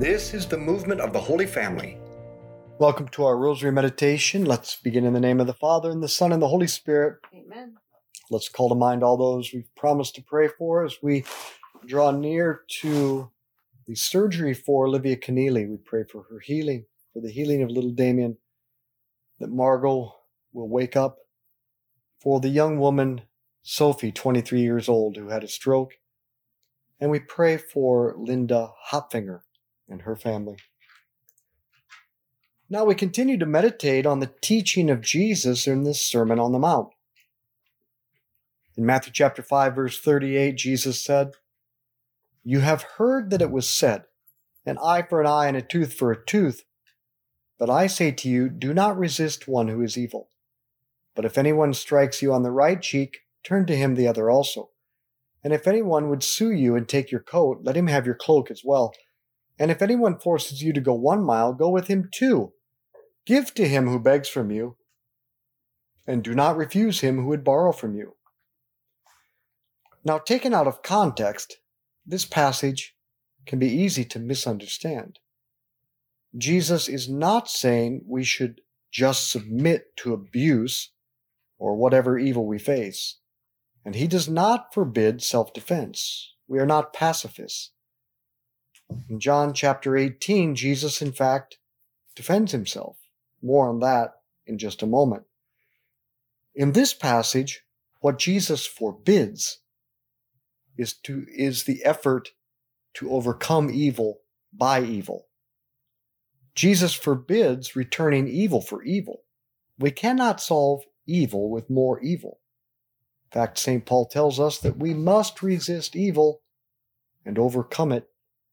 This is the movement of the Holy Family. Welcome to our Rosary Meditation. Let's begin in the name of the Father, and the Son, and the Holy Spirit. Amen. Let's call to mind all those we've promised to pray for as we draw near to the surgery for Olivia Keneally. We pray for her healing, for the healing of little Damien, that Margot will wake up, for the young woman, Sophie, 23 years old, who had a stroke. And we pray for Linda Hopfinger and her family. Now we continue to meditate on the teaching of Jesus in this Sermon on the Mount. In Matthew chapter 5 verse 38 Jesus said, "You have heard that it was said, an eye for an eye and a tooth for a tooth, but I say to you, do not resist one who is evil. But if anyone strikes you on the right cheek, turn to him the other also. And if anyone would sue you and take your coat, let him have your cloak as well. And if anyone forces you to go one mile, go with him two. Give to him who begs from you, and do not refuse him who would borrow from you. Now, taken out of context, this passage can be easy to misunderstand. Jesus is not saying we should just submit to abuse or whatever evil we face. And he does not forbid self defense. We are not pacifists. In John chapter 18, Jesus, in fact, defends himself. More on that in just a moment. In this passage, what Jesus forbids is to is the effort to overcome evil by evil. Jesus forbids returning evil for evil. We cannot solve evil with more evil. In fact, St. Paul tells us that we must resist evil and overcome it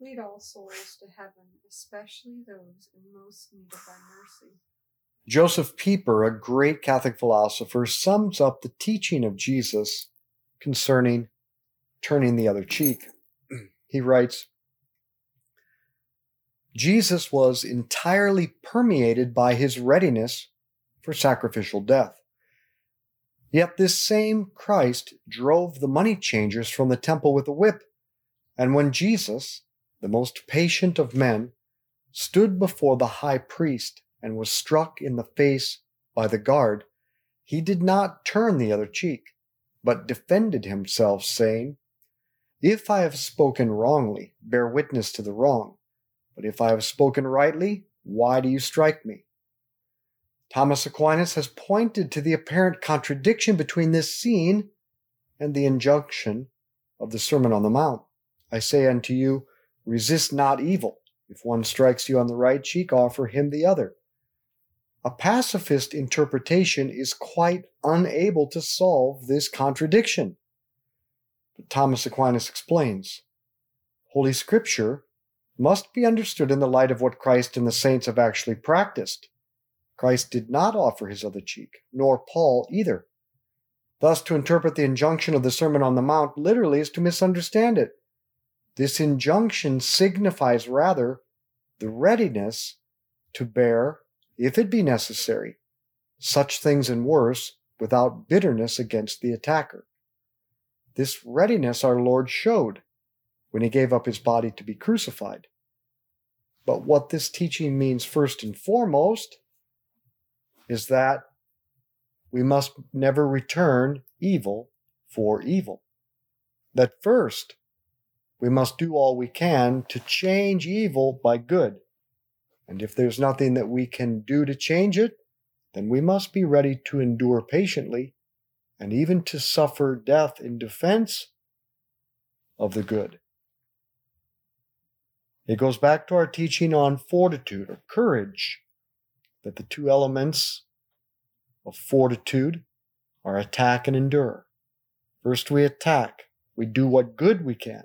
Lead all souls to heaven, especially those in most need of thy mercy. Josef Pieper, a great Catholic philosopher, sums up the teaching of Jesus concerning turning the other cheek. he writes Jesus was entirely permeated by his readiness for sacrificial death. Yet this same Christ drove the money changers from the temple with a whip, and when Jesus, the most patient of men, stood before the high priest and was struck in the face by the guard, he did not turn the other cheek, but defended himself, saying, If I have spoken wrongly, bear witness to the wrong. But if I have spoken rightly, why do you strike me? Thomas Aquinas has pointed to the apparent contradiction between this scene and the injunction of the Sermon on the Mount. I say unto you, resist not evil. If one strikes you on the right cheek, offer him the other. A pacifist interpretation is quite unable to solve this contradiction. But Thomas Aquinas explains Holy Scripture must be understood in the light of what Christ and the saints have actually practiced. Christ did not offer his other cheek, nor Paul either. Thus, to interpret the injunction of the Sermon on the Mount literally is to misunderstand it. This injunction signifies rather the readiness to bear, if it be necessary, such things and worse without bitterness against the attacker. This readiness our Lord showed when he gave up his body to be crucified. But what this teaching means first and foremost is that we must never return evil for evil. That first, we must do all we can to change evil by good. And if there's nothing that we can do to change it, then we must be ready to endure patiently and even to suffer death in defense of the good. It goes back to our teaching on fortitude or courage, that the two elements of fortitude are attack and endure. First, we attack, we do what good we can.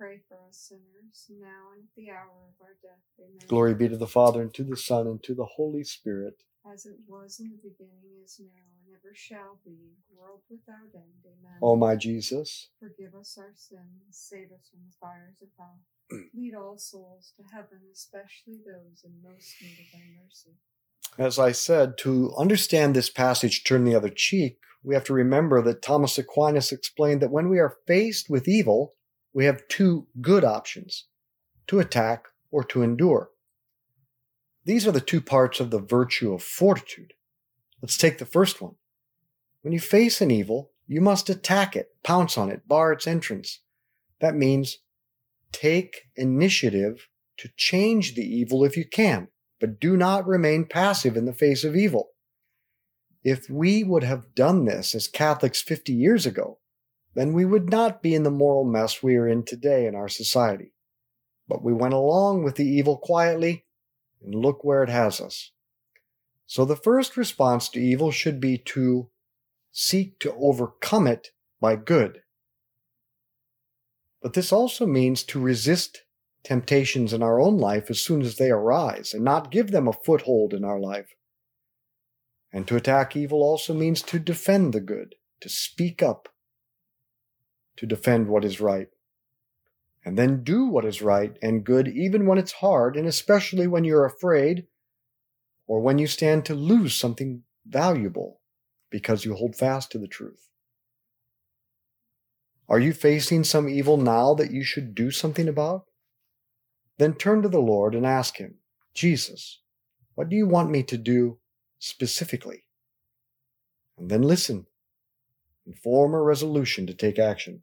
pray for us sinners, now and at the hour of our death. Amen. Glory be to the Father, and to the Son, and to the Holy Spirit. as it was in the beginning, is now, and ever shall be, world without end. Amen. O my Jesus, Forgive us our sins, save us from the fires of hell. Lead all souls to heaven, especially those in most need of thy mercy. as I said, to understand this passage, turn the other cheek, we have to remember that Thomas Aquinas explained that when we are faced with evil, we have two good options to attack or to endure. These are the two parts of the virtue of fortitude. Let's take the first one. When you face an evil, you must attack it, pounce on it, bar its entrance. That means take initiative to change the evil if you can, but do not remain passive in the face of evil. If we would have done this as Catholics 50 years ago, then we would not be in the moral mess we are in today in our society. But we went along with the evil quietly, and look where it has us. So the first response to evil should be to seek to overcome it by good. But this also means to resist temptations in our own life as soon as they arise and not give them a foothold in our life. And to attack evil also means to defend the good, to speak up, to defend what is right. And then do what is right and good even when it's hard, and especially when you're afraid or when you stand to lose something valuable because you hold fast to the truth. Are you facing some evil now that you should do something about? Then turn to the Lord and ask Him, Jesus, what do you want me to do specifically? And then listen and form a resolution to take action.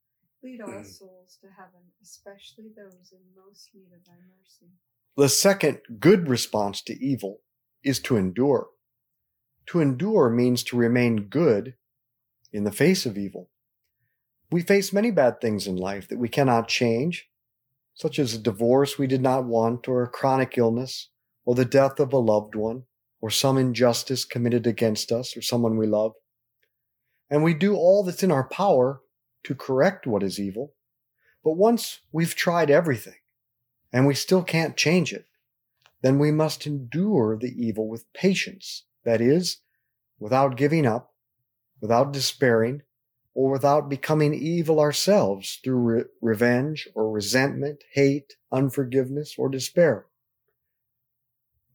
Lead all Mm. souls to heaven, especially those in most need of thy mercy. the second good response to evil is to endure. To endure means to remain good in the face of evil. We face many bad things in life that we cannot change, such as a divorce we did not want, or a chronic illness, or the death of a loved one, or some injustice committed against us or someone we love. and we do all that's in our power to correct what is evil. But once we've tried everything and we still can't change it, then we must endure the evil with patience. That is, without giving up, without despairing, or without becoming evil ourselves through re- revenge or resentment, hate, unforgiveness, or despair.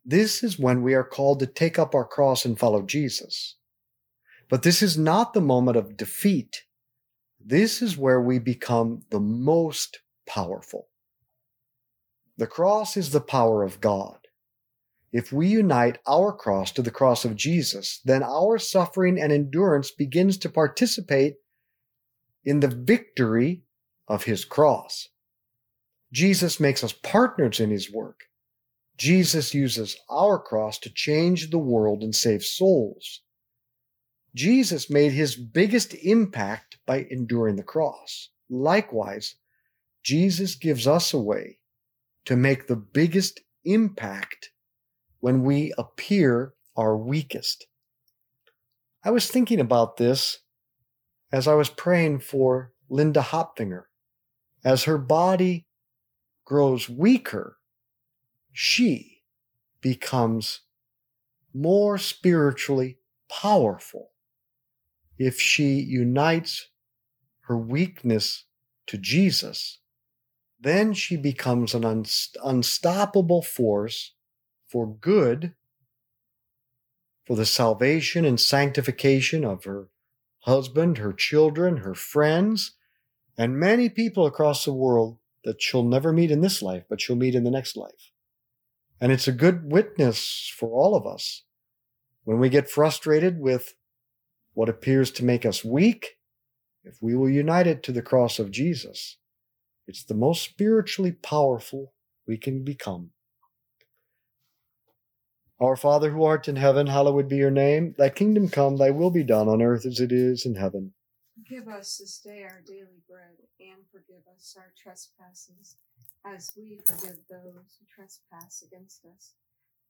This is when we are called to take up our cross and follow Jesus. But this is not the moment of defeat. This is where we become the most powerful. The cross is the power of God. If we unite our cross to the cross of Jesus, then our suffering and endurance begins to participate in the victory of his cross. Jesus makes us partners in his work. Jesus uses our cross to change the world and save souls. Jesus made his biggest impact by enduring the cross. Likewise, Jesus gives us a way to make the biggest impact when we appear our weakest. I was thinking about this as I was praying for Linda Hopfinger. As her body grows weaker, she becomes more spiritually powerful if she unites her weakness to Jesus. Then she becomes an unst- unstoppable force for good, for the salvation and sanctification of her husband, her children, her friends, and many people across the world that she'll never meet in this life, but she'll meet in the next life. And it's a good witness for all of us. When we get frustrated with what appears to make us weak, if we will unite it to the cross of Jesus, it's the most spiritually powerful we can become. Our Father who art in heaven, hallowed be your name. Thy kingdom come, thy will be done on earth as it is in heaven. Give us this day our daily bread, and forgive us our trespasses, as we forgive those who trespass against us.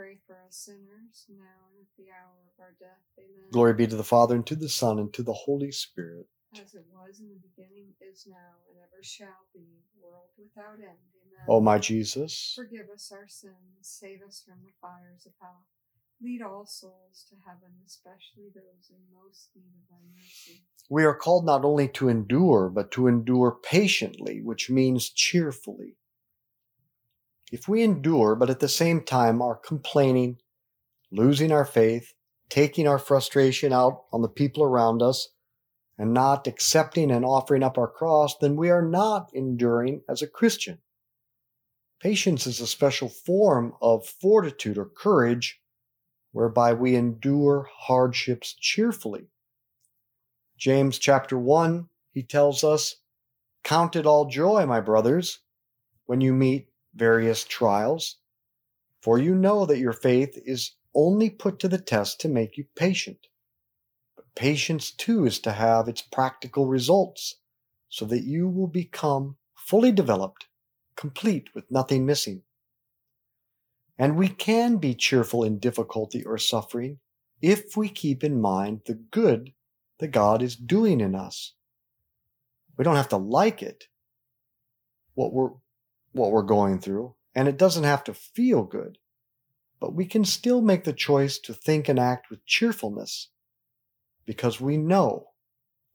pray for us sinners, now and at the hour of our death. Amen. Glory be to the Father, and to the Son, and to the Holy Spirit. As it was in the beginning, is now, and ever shall be, world without end. Amen. O my Jesus, Forgive us our sins, save us from the fires of hell. Lead all souls to heaven, especially those in most need of thy mercy. We are called not only to endure, but to endure patiently, which means cheerfully. If we endure, but at the same time are complaining, losing our faith, taking our frustration out on the people around us, and not accepting and offering up our cross, then we are not enduring as a Christian. Patience is a special form of fortitude or courage whereby we endure hardships cheerfully. James chapter 1, he tells us, Count it all joy, my brothers, when you meet various trials, for you know that your faith is only put to the test to make you patient. But patience too is to have its practical results, so that you will become fully developed, complete with nothing missing. And we can be cheerful in difficulty or suffering if we keep in mind the good that God is doing in us. We don't have to like it, what we're, what we're going through, and it doesn't have to feel good, but we can still make the choice to think and act with cheerfulness because we know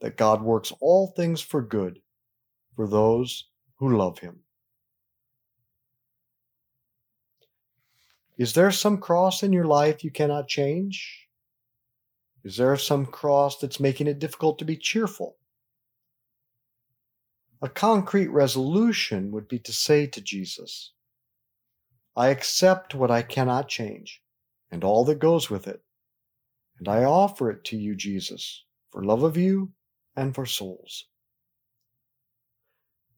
that God works all things for good for those who love Him. Is there some cross in your life you cannot change? Is there some cross that's making it difficult to be cheerful? A concrete resolution would be to say to Jesus, I accept what I cannot change and all that goes with it, and I offer it to you, Jesus, for love of you and for souls.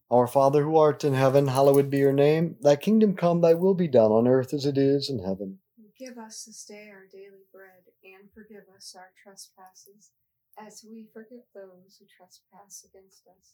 Our Father who art in heaven, hallowed be your name. Thy kingdom come, thy will be done on earth as it is in heaven. Give us this day our daily bread, and forgive us our trespasses, as we forgive those who trespass against us.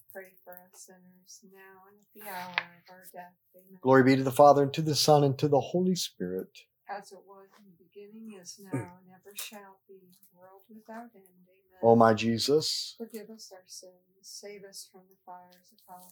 pray for us sinners, now and at the hour of our death. Amen. Glory be to the Father, and to the Son, and to the Holy Spirit. As it was in the beginning, is now, and ever shall be, world without end. Amen. O my Jesus, Forgive us our sins, save us from the fires of hell.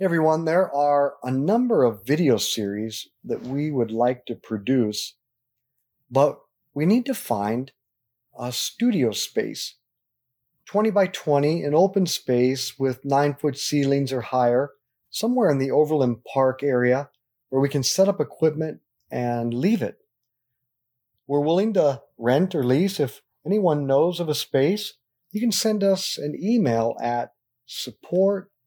Everyone, there are a number of video series that we would like to produce, but we need to find a studio space. 20 by 20, an open space with nine foot ceilings or higher, somewhere in the Overland Park area where we can set up equipment and leave it. We're willing to rent or lease if anyone knows of a space. You can send us an email at support